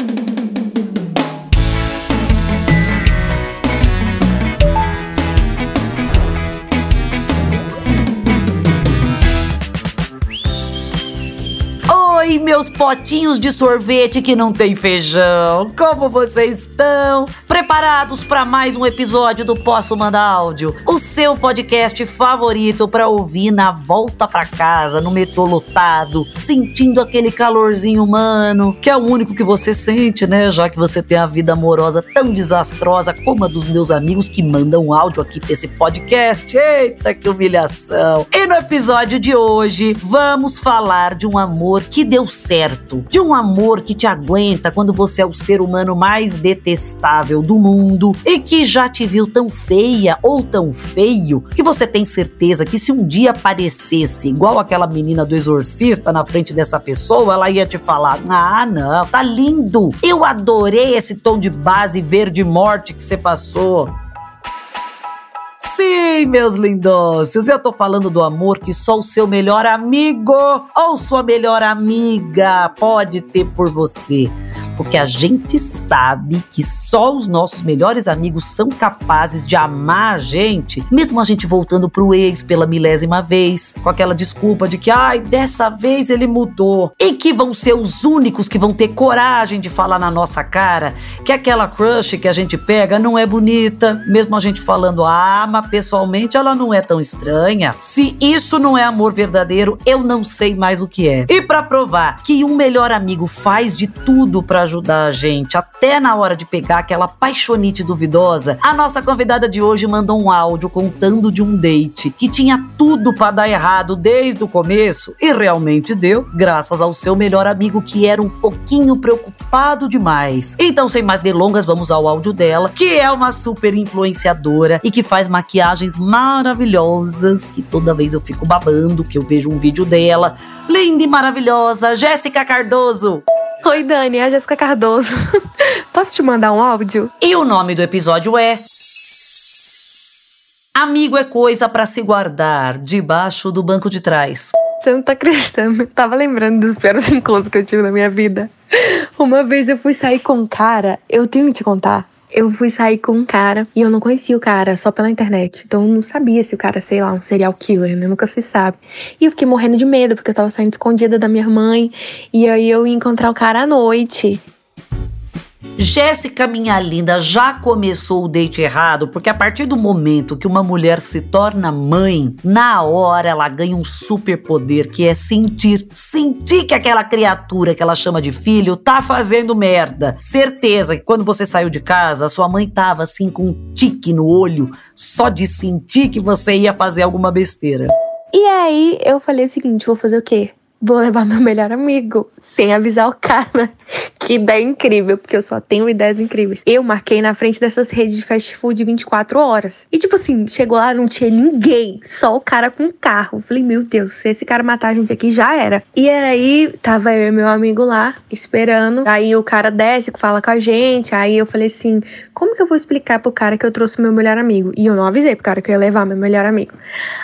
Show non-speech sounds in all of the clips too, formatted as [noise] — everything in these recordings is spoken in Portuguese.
Oi, meus potinhos de sorvete que não tem feijão. Como vocês estão? Preparados para mais um episódio do Posso Mandar Áudio? O seu podcast favorito para ouvir na volta para casa, no metrô lotado, sentindo aquele calorzinho humano, que é o único que você sente, né? Já que você tem a vida amorosa tão desastrosa como a dos meus amigos que mandam áudio aqui pra esse podcast. Eita, que humilhação! E no episódio de hoje, vamos falar de um amor que deu certo, de um amor que te aguenta quando você é o ser humano mais detestável do mundo e que já te viu tão feia ou tão feio que você tem certeza que se um dia aparecesse igual aquela menina do exorcista na frente dessa pessoa, ela ia te falar: "Ah, não, tá lindo. Eu adorei esse tom de base verde morte que você passou." Sim, meus lindões, eu tô falando do amor que só o seu melhor amigo ou sua melhor amiga pode ter por você. Porque a gente sabe que só os nossos melhores amigos são capazes de amar a gente, mesmo a gente voltando pro ex pela milésima vez, com aquela desculpa de que, ai, dessa vez ele mudou. E que vão ser os únicos que vão ter coragem de falar na nossa cara que aquela crush que a gente pega não é bonita, mesmo a gente falando, ah, mas pessoalmente ela não é tão estranha. Se isso não é amor verdadeiro, eu não sei mais o que é. E para provar que um melhor amigo faz de tudo para ajudar a gente, até na hora de pegar aquela paixonite duvidosa, a nossa convidada de hoje mandou um áudio contando de um date que tinha tudo para dar errado desde o começo e realmente deu, graças ao seu melhor amigo que era um pouquinho preocupado demais. Então, sem mais delongas, vamos ao áudio dela, que é uma super influenciadora e que faz maquiagens maravilhosas que toda vez eu fico babando que eu vejo um vídeo dela. Linda e maravilhosa, Jéssica Cardoso. Oi, Dani, é a Jéssica Cardoso. [laughs] Posso te mandar um áudio? E o nome do episódio é Amigo é coisa para se guardar debaixo do banco de trás. Você não tá acreditando. Eu tava lembrando dos piores [laughs] encontros que eu tive na minha vida. Uma vez eu fui sair com um cara, eu tenho que te contar eu fui sair com um cara e eu não conhecia o cara só pela internet. Então eu não sabia se o cara, sei lá, um serial killer, né? Nunca se sabe. E eu fiquei morrendo de medo porque eu tava saindo escondida da minha mãe. E aí eu ia encontrar o cara à noite. Jéssica, minha linda, já começou o date errado, porque a partir do momento que uma mulher se torna mãe, na hora ela ganha um superpoder que é sentir, sentir que aquela criatura que ela chama de filho tá fazendo merda. Certeza que quando você saiu de casa, sua mãe tava assim com um tique no olho, só de sentir que você ia fazer alguma besteira. E aí eu falei o seguinte, vou fazer o quê? Vou levar meu melhor amigo, sem avisar o cara. [laughs] Que ideia incrível, porque eu só tenho ideias incríveis. Eu marquei na frente dessas redes de fast food 24 horas. E tipo assim, chegou lá, não tinha ninguém, só o cara com o carro. Falei, meu Deus, se esse cara matar a gente aqui, já era. E aí, tava eu e meu amigo lá, esperando. Aí o cara desce, fala com a gente. Aí eu falei assim, como que eu vou explicar pro cara que eu trouxe meu melhor amigo? E eu não avisei pro cara que eu ia levar meu melhor amigo.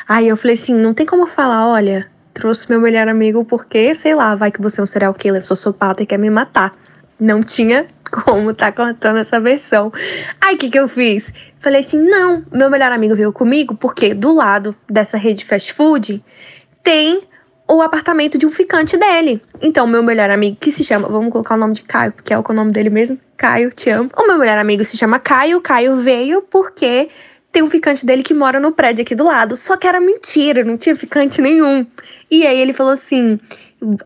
Aí eu falei assim, não tem como falar, olha, trouxe meu melhor amigo porque, sei lá, vai que você é um serial killer, sociopata e quer me matar. Não tinha como tá contando essa versão. Aí o que, que eu fiz? Falei assim: não, meu melhor amigo veio comigo porque do lado dessa rede fast food tem o apartamento de um ficante dele. Então, meu melhor amigo, que se chama, vamos colocar o nome de Caio, porque é o nome dele mesmo, Caio, te amo. O meu melhor amigo se chama Caio, Caio veio porque tem um ficante dele que mora no prédio aqui do lado. Só que era mentira, não tinha ficante nenhum. E aí ele falou assim: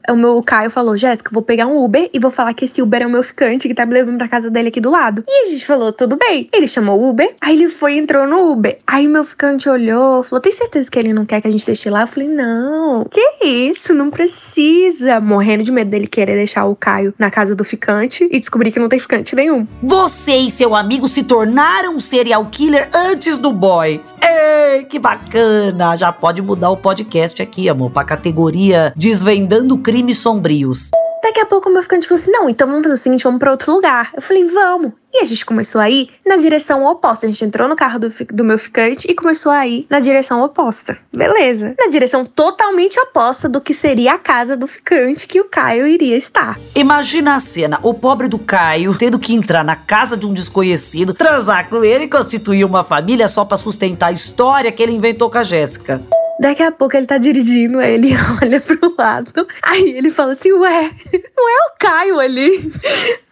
o meu Caio falou, Jéssica, vou pegar um Uber e vou falar que esse Uber é o meu ficante que tá me levando pra casa dele aqui do lado. E a gente falou, tudo bem. Ele chamou o Uber, aí ele foi e entrou no Uber. Aí meu ficante olhou, falou, tem certeza que ele não quer que a gente deixe lá? Eu falei, não, que isso, não precisa. Morrendo de medo dele querer deixar o Caio na casa do ficante e descobrir que não tem ficante nenhum. Você e seu amigo se tornaram serial killer antes do boy. Ei, que bacana! Já pode mudar o podcast aqui, amor, pra categoria Desvendando crimes sombrios. Daqui a pouco o meu ficante falou assim: não, então vamos fazer o seguinte, vamos para outro lugar. Eu falei, vamos. E a gente começou a ir na direção oposta. A gente entrou no carro do, do meu ficante e começou a ir na direção oposta. Beleza. Na direção totalmente oposta do que seria a casa do ficante que o Caio iria estar. Imagina a cena: o pobre do Caio tendo que entrar na casa de um desconhecido, transar com ele e constituir uma família só para sustentar a história que ele inventou com a Jéssica. Daqui a pouco ele tá dirigindo, aí ele [laughs] olha pro lado. Aí ele fala assim: Ué, não é o Caio ali?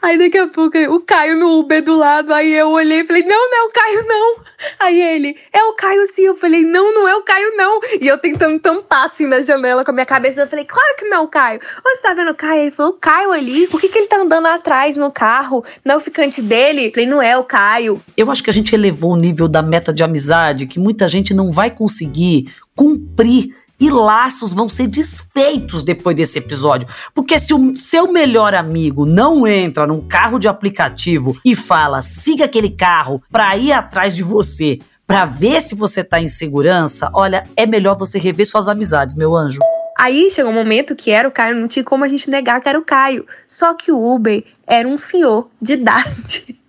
Aí daqui a pouco o Caio no Uber do lado. Aí eu olhei e falei: Não, não é o Caio, não. Aí ele: É o Caio sim. Eu falei: Não, não é o Caio, não. E eu tentando tampar assim na janela com a minha cabeça. Eu falei: Claro que não é o Caio. Você tá vendo o Caio? Ele falou: O Caio ali. Por que, que ele tá andando atrás no carro? Não é o dele? Eu falei: Não é o Caio. Eu acho que a gente elevou o nível da meta de amizade que muita gente não vai conseguir cumprir e laços vão ser desfeitos depois desse episódio. Porque se o seu melhor amigo não entra num carro de aplicativo e fala, siga aquele carro pra ir atrás de você, pra ver se você tá em segurança, olha, é melhor você rever suas amizades, meu anjo. Aí chegou um momento que era o Caio, não tinha como a gente negar que era o Caio. Só que o Uber era um senhor de idade. [laughs]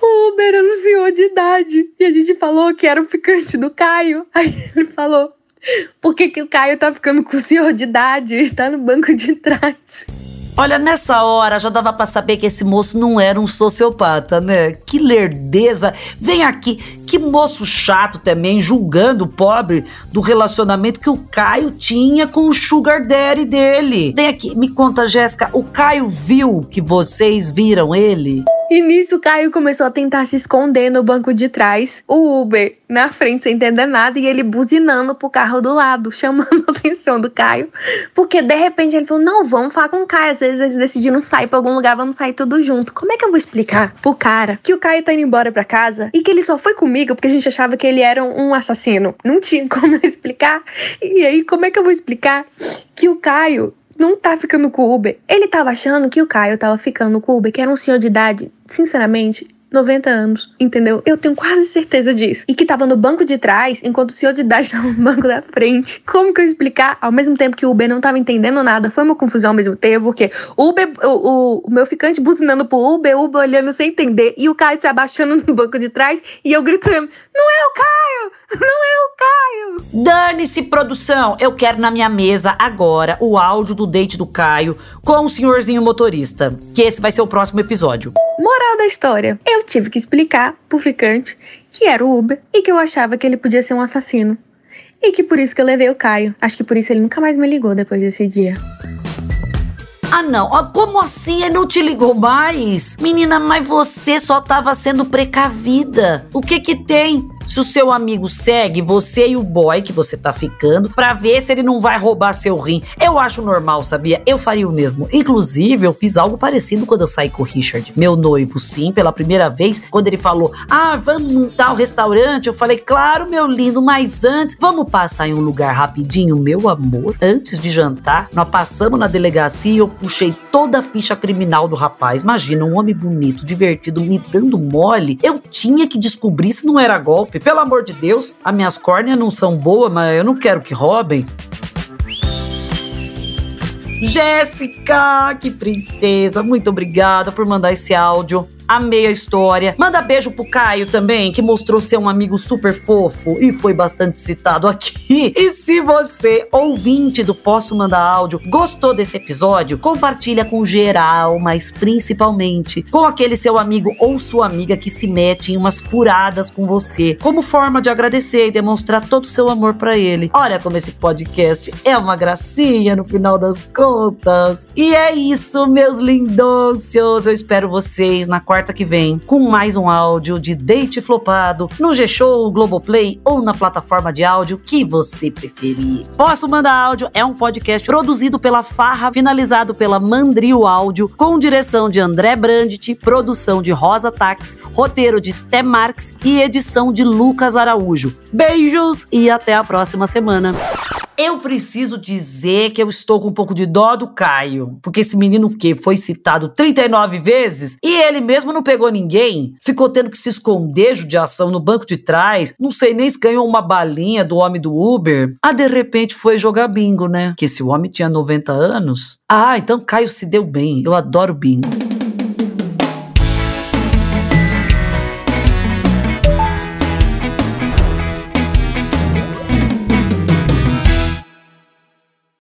O Uber era um senhor de idade. E a gente falou que era o ficante do Caio. Aí ele falou: por que, que o Caio tá ficando com o senhor de idade? Ele tá no banco de trás. Olha, nessa hora já dava para saber que esse moço não era um sociopata, né? Que lerdeza. Vem aqui, que moço chato também, julgando o pobre do relacionamento que o Caio tinha com o sugar daddy dele. Vem aqui, me conta, Jéssica, o Caio viu que vocês viram ele? E nisso o Caio começou a tentar se esconder no banco de trás, o Uber na frente sem entender nada e ele buzinando pro carro do lado, [laughs] chamando a atenção do Caio. Porque de repente ele falou: Não, vamos falar com o Caio. Às vezes eles decidiram sair pra algum lugar, vamos sair tudo junto. Como é que eu vou explicar pro cara que o Caio tá indo embora pra casa e que ele só foi comigo porque a gente achava que ele era um assassino? Não tinha [laughs] como explicar. E aí, como é que eu vou explicar que o Caio não tá ficando com o Uber. Ele tava achando que o Caio tava ficando com o Uber, que era um senhor de idade. Sinceramente, 90 anos, entendeu? Eu tenho quase certeza disso. E que tava no banco de trás, enquanto o senhor de idade [laughs] tava no banco da frente. Como que eu explicar? Ao mesmo tempo que o Uber não tava entendendo nada, foi uma confusão ao mesmo tempo, porque o Uber, o, o, o meu ficante buzinando pro Uber, Uber olhando sem entender, e o Caio se abaixando [laughs] no banco de trás, e eu gritando, não é o Caio! Não é o Caio! Dane-se, produção! Eu quero na minha mesa agora o áudio do date do Caio com o senhorzinho motorista. Que esse vai ser o próximo episódio. Moral da história: eu tive que explicar pro ficante que era o Uber e que eu achava que ele podia ser um assassino. E que por isso que eu levei o Caio. Acho que por isso ele nunca mais me ligou depois desse dia. Ah, não. Como assim? Ele não te ligou mais? Menina, mas você só tava sendo precavida. O que que tem? Se o seu amigo segue você e o boy que você tá ficando para ver se ele não vai roubar seu rim. Eu acho normal, sabia? Eu faria o mesmo. Inclusive, eu fiz algo parecido quando eu saí com o Richard, meu noivo, sim, pela primeira vez, quando ele falou: "Ah, vamos num tal restaurante". Eu falei: "Claro, meu lindo, mas antes, vamos passar em um lugar rapidinho, meu amor, antes de jantar". Nós passamos na delegacia e eu puxei toda a ficha criminal do rapaz. Imagina um homem bonito, divertido, me dando mole. Eu tinha que descobrir se não era golpe pelo amor de Deus, as minhas córneas não são boas, mas eu não quero que roubem. Jéssica, que princesa, muito obrigada por mandar esse áudio. Amei a história. Manda beijo pro Caio também, que mostrou ser um amigo super fofo e foi bastante citado aqui. [laughs] E se você, ouvinte do Posso Mandar Áudio, gostou desse episódio, compartilha com geral, mas principalmente com aquele seu amigo ou sua amiga que se mete em umas furadas com você, como forma de agradecer e demonstrar todo o seu amor para ele. Olha como esse podcast é uma gracinha no final das contas. E é isso, meus lindôncios. Eu espero vocês na quarta quarta que vem com mais um áudio de Date Flopado no G-Show, Globoplay ou na plataforma de áudio que você preferir. Posso Mandar Áudio é um podcast produzido pela Farra, finalizado pela Mandrio Áudio, com direção de André Brandt, produção de Rosa Tax, roteiro de Sté Marx e edição de Lucas Araújo. Beijos e até a próxima semana. Eu preciso dizer que eu estou com um pouco de dó do Caio, porque esse menino que foi citado 39 vezes e ele mesmo não pegou ninguém, ficou tendo que se esconder de ação no banco de trás, não sei nem se ganhou uma balinha do homem do Uber. Ah, de repente foi jogar bingo, né? Que esse homem tinha 90 anos. Ah, então Caio se deu bem. Eu adoro bingo.